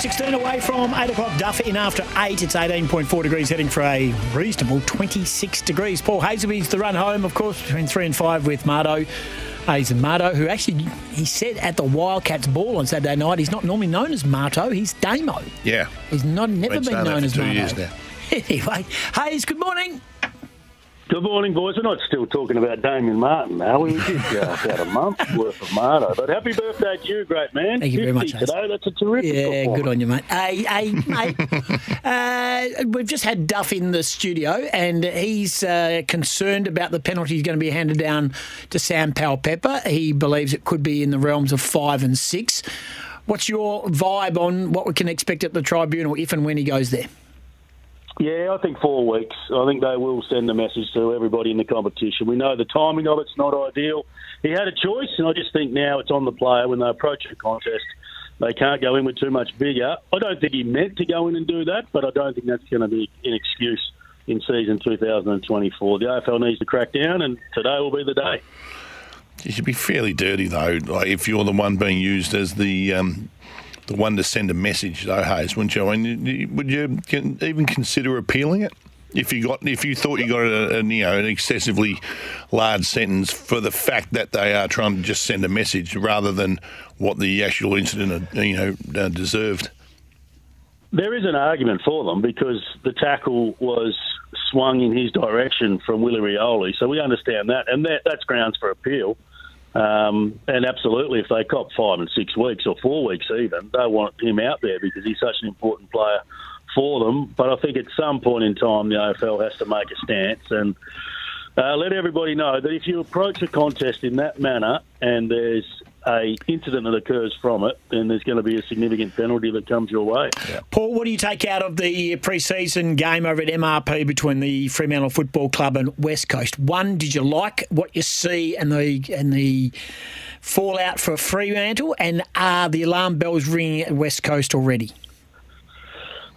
16 away from 8 o'clock. Duff in after 8. It's 18.4 degrees, heading for a reasonable 26 degrees. Paul Hasleby's the run home, of course, between 3 and 5 with Marto. Hayes and Marto, who actually, he said at the Wildcats ball on Saturday night, he's not normally known as Marto, he's Damo. Yeah. He's not never been known as Marto. years now. Anyway, Hayes, good morning. Good morning, boys. We're not still talking about Damien Martin, are we? We did uh, about a month's worth of Marto. But happy birthday to you, great man. Thank you very much, today. That's a terrific Yeah, good on you, mate. Hey, hey, mate. uh, we've just had Duff in the studio, and he's uh, concerned about the penalty he's going to be handed down to Sam Powell Pepper. He believes it could be in the realms of five and six. What's your vibe on what we can expect at the tribunal if and when he goes there? Yeah, I think four weeks. I think they will send a message to everybody in the competition. We know the timing of it's not ideal. He had a choice, and I just think now it's on the player when they approach a contest. They can't go in with too much bigger. I don't think he meant to go in and do that, but I don't think that's going to be an excuse in season 2024. The AFL needs to crack down, and today will be the day. You should be fairly dirty though. If you're the one being used as the um, the one to send a message, though, Hayes, wouldn't you? I mean, would you even consider appealing it? If you got, if you thought you got a, a, you know an excessively large sentence for the fact that they are trying to just send a message rather than what the actual incident, uh, you know, uh, deserved. There is an argument for them because the tackle was swung in his direction from Willie Rioli, so we understand that, and that, that's grounds for appeal. Um, and absolutely, if they cop five and six weeks or four weeks even, they want him out there because he's such an important player for them. But I think at some point in time, the AFL has to make a stance and uh, let everybody know that if you approach a contest in that manner and there's a incident that occurs from it, then there's going to be a significant penalty that comes your way. Paul, what do you take out of the pre-season game over at MRP between the Fremantle Football Club and West Coast? One, did you like what you see and the and the fallout for Fremantle, and are the alarm bells ringing at West Coast already?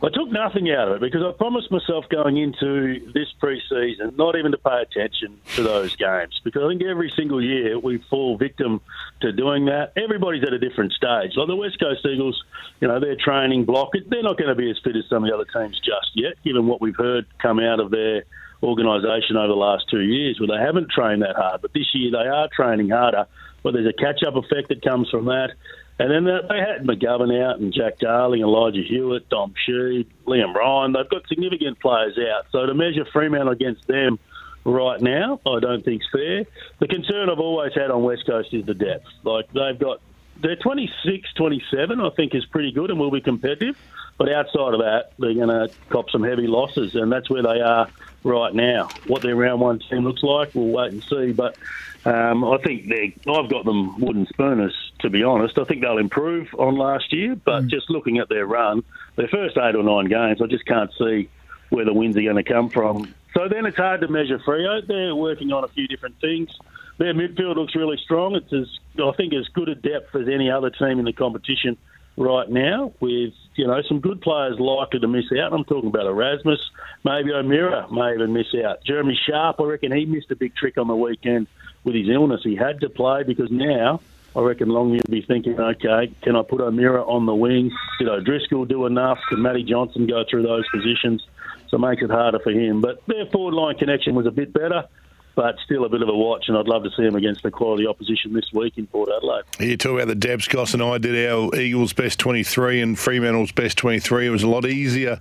I took nothing out of it because I promised myself going into this pre-season not even to pay attention to those games because I think every single year we fall victim to doing that. Everybody's at a different stage. Like the West Coast Eagles, you know, their training block, they're not going to be as fit as some of the other teams just yet, given what we've heard come out of their organisation over the last two years where they haven't trained that hard. But this year they are training harder. But there's a catch-up effect that comes from that. And then they had McGovern out and Jack Darling, Elijah Hewett, Dom Sheed, Liam Ryan. They've got significant players out. So to measure Fremantle against them right now, I don't think's fair. The concern I've always had on West Coast is the depth. Like they've got they're 26, 27, I think is pretty good and will be competitive. But outside of that, they're going to cop some heavy losses, and that's where they are right now. What their round one team looks like, we'll wait and see. But um, I think they I've got them wooden spooners, to be honest. I think they'll improve on last year, but mm. just looking at their run, their first eight or nine games, I just can't see where the wins are going to come from. So then it's hard to measure Freo. They're working on a few different things. Their midfield looks really strong. It's as I think as good a depth as any other team in the competition right now, with you know some good players likely to miss out. I'm talking about Erasmus, maybe O'Meara may even miss out. Jeremy Sharp, I reckon he missed a big trick on the weekend with his illness. He had to play because now I reckon Longmuir will be thinking, okay, can I put O'Meara on the wing? Did O'Driscoll do enough? Can Matty Johnson go through those positions? So it makes it harder for him. But their forward line connection was a bit better. But still a bit of a watch, and I'd love to see him against the quality opposition this week in Port Adelaide. You talk about the depths. Goss and I did our Eagles best 23 and Fremantle's best 23. It was a lot easier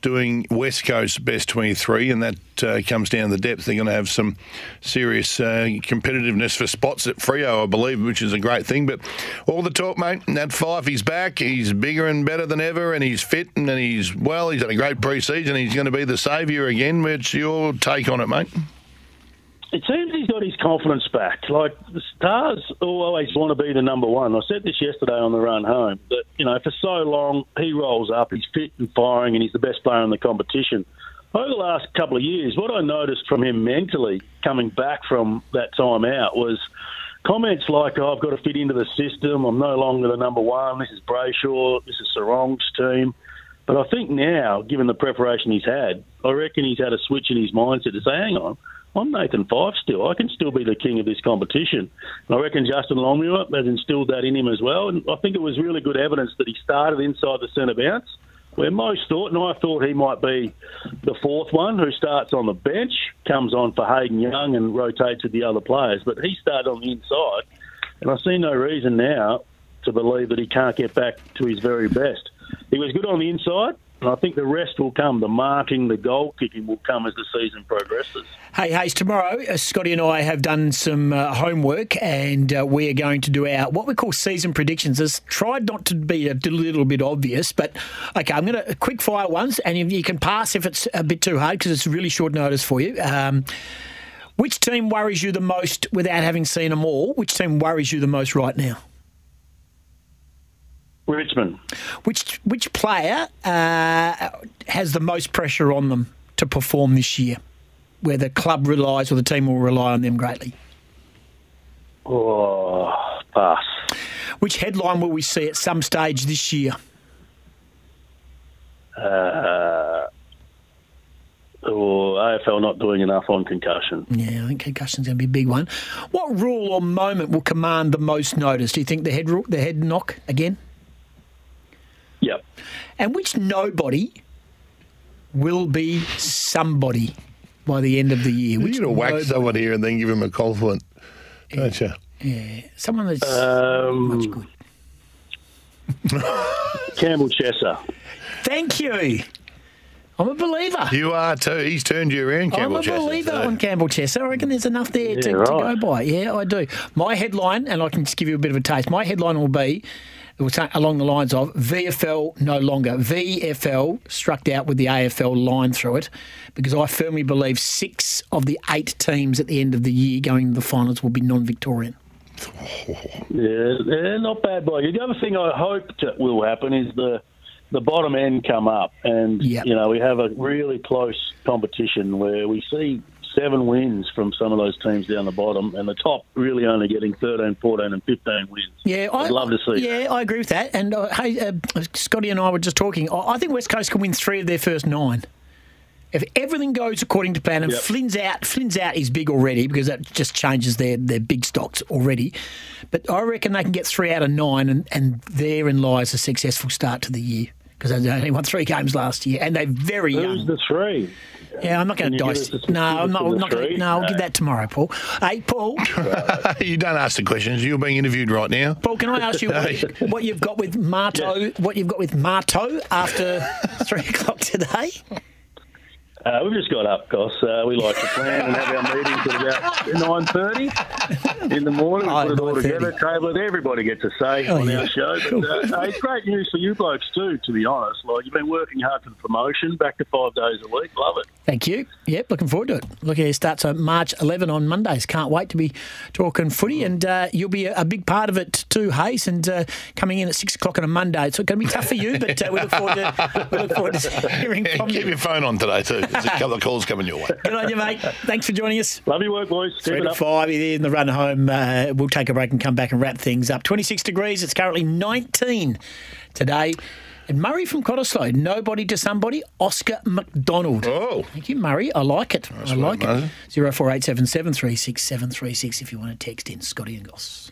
doing West Coast best 23, and that uh, comes down to the depth. They're going to have some serious uh, competitiveness for spots at Freo, I believe, which is a great thing. But all the talk, mate, that Fyfe, he's back. He's bigger and better than ever, and he's fit, and he's, well, he's had a great pre season. He's going to be the saviour again. What's your take on it, mate? It seems he's got his confidence back. Like the Stars always want to be the number one. I said this yesterday on the run home that you know for so long he rolls up, he's fit and firing, and he's the best player in the competition. Over the last couple of years, what I noticed from him mentally coming back from that time out was comments like, oh, "I've got to fit into the system. I'm no longer the number one. This is Brayshaw. This is Serong's team." But I think now, given the preparation he's had, I reckon he's had a switch in his mindset to say, "Hang on." I'm Nathan Fyfe still. I can still be the king of this competition. And I reckon Justin Longmuir has instilled that in him as well. And I think it was really good evidence that he started inside the centre bounce, where most thought, and I thought he might be the fourth one who starts on the bench, comes on for Hayden Young and rotates with the other players. But he started on the inside, and I see no reason now to believe that he can't get back to his very best. He was good on the inside. And I think the rest will come. The marking, the goal kicking will come as the season progresses. Hey, Hayes, tomorrow, uh, Scotty and I have done some uh, homework and uh, we are going to do our what we call season predictions. It's tried not to be a little bit obvious, but okay, I'm going to quick fire ones and you can pass if it's a bit too hard because it's really short notice for you. Um, which team worries you the most without having seen them all? Which team worries you the most right now? Richmond. Which which player uh, has the most pressure on them to perform this year, where the club relies or the team will rely on them greatly? Oh, pass. Which headline will we see at some stage this year? Uh, or AFL not doing enough on concussion. Yeah, I think concussion's going to be a big one. What rule or moment will command the most notice? Do you think the head the head knock again? Yep. And which nobody will be somebody by the end of the year? You're going to whack nobody- someone here and then give him a compliment, don't you? Yeah, someone that's Um, much good. Campbell Chesser. Thank you. I'm a believer. You are too. He's turned you around, Campbell I'm a Chesser, believer so- on Campbell Chesser. I reckon there's enough there to, Yeah, to right. go by. Yeah, I do. My headline, and I can just give you a bit of a taste. My headline will be it will say along the lines of VFL no longer. VFL struck out with the AFL line through it because I firmly believe six of the eight teams at the end of the year going to the finals will be non-Victorian. Yeah, yeah, not bad by. The other thing I hope will happen is the the bottom end come up, and Yep. you know we have a really close competition where we see seven wins from some of those teams down the bottom, and the top really only getting 13, 14 and 15 wins. Yeah, I, I'd love to see Yeah, that. I agree with that. And uh, hey, uh, Scotty and I were just talking. I I think West Coast can win three of their first nine. If everything goes according to plan, and Yep. Flynn's out, Flynn's out is big already because that just changes their, their big stocks already. But I reckon they can get three out of nine, and, and therein lies a successful start to the year because they only won three games last year, and they're very Who's young. the three? Yeah, I'm not going to you dice. No, I'm not. specifics of I'm the not gonna, three? no, I'll No. give that tomorrow, Paul. Hey, Paul. you don't ask the questions. You're being interviewed right now. Paul, can I ask you what, what you've got with Marto? What you've got with Marto after three o'clock today? Uh, we've just got up, Goss. Uh, we like to plan and have our meetings at about nine thirty in the morning. Oh, put it all together, table it. Everybody gets a say Oh, on yeah. our show. But uh, hey, it's great news for you blokes too. To be honest, like you've been working hard for the promotion, back to five days a week. Love it. Thank you. Yep, looking forward to it. Look, at it starts on March 11 on Mondays. Can't wait to be talking footy, and uh, you'll be a, a big part of it too, Hayes. And uh, coming in at six o'clock on a Monday, so it's going to be tough for you, but uh, we look forward to we look forward to hearing from keep you. Keep your phone on today too. There's a couple of calls coming your way. Good on you, mate. Thanks for joining us. Love your work, boys. Keep Three it to up. five in the run home. Uh, we'll take a break and come back and wrap things up. 26 degrees. It's currently 19 today. And Murray from Cottesloe, nobody to somebody, Oscar McDonald. Oh. Thank you, Murray. I like it. I like Murray. it. 0487 736 736 if you want to text in Scotty and Goss.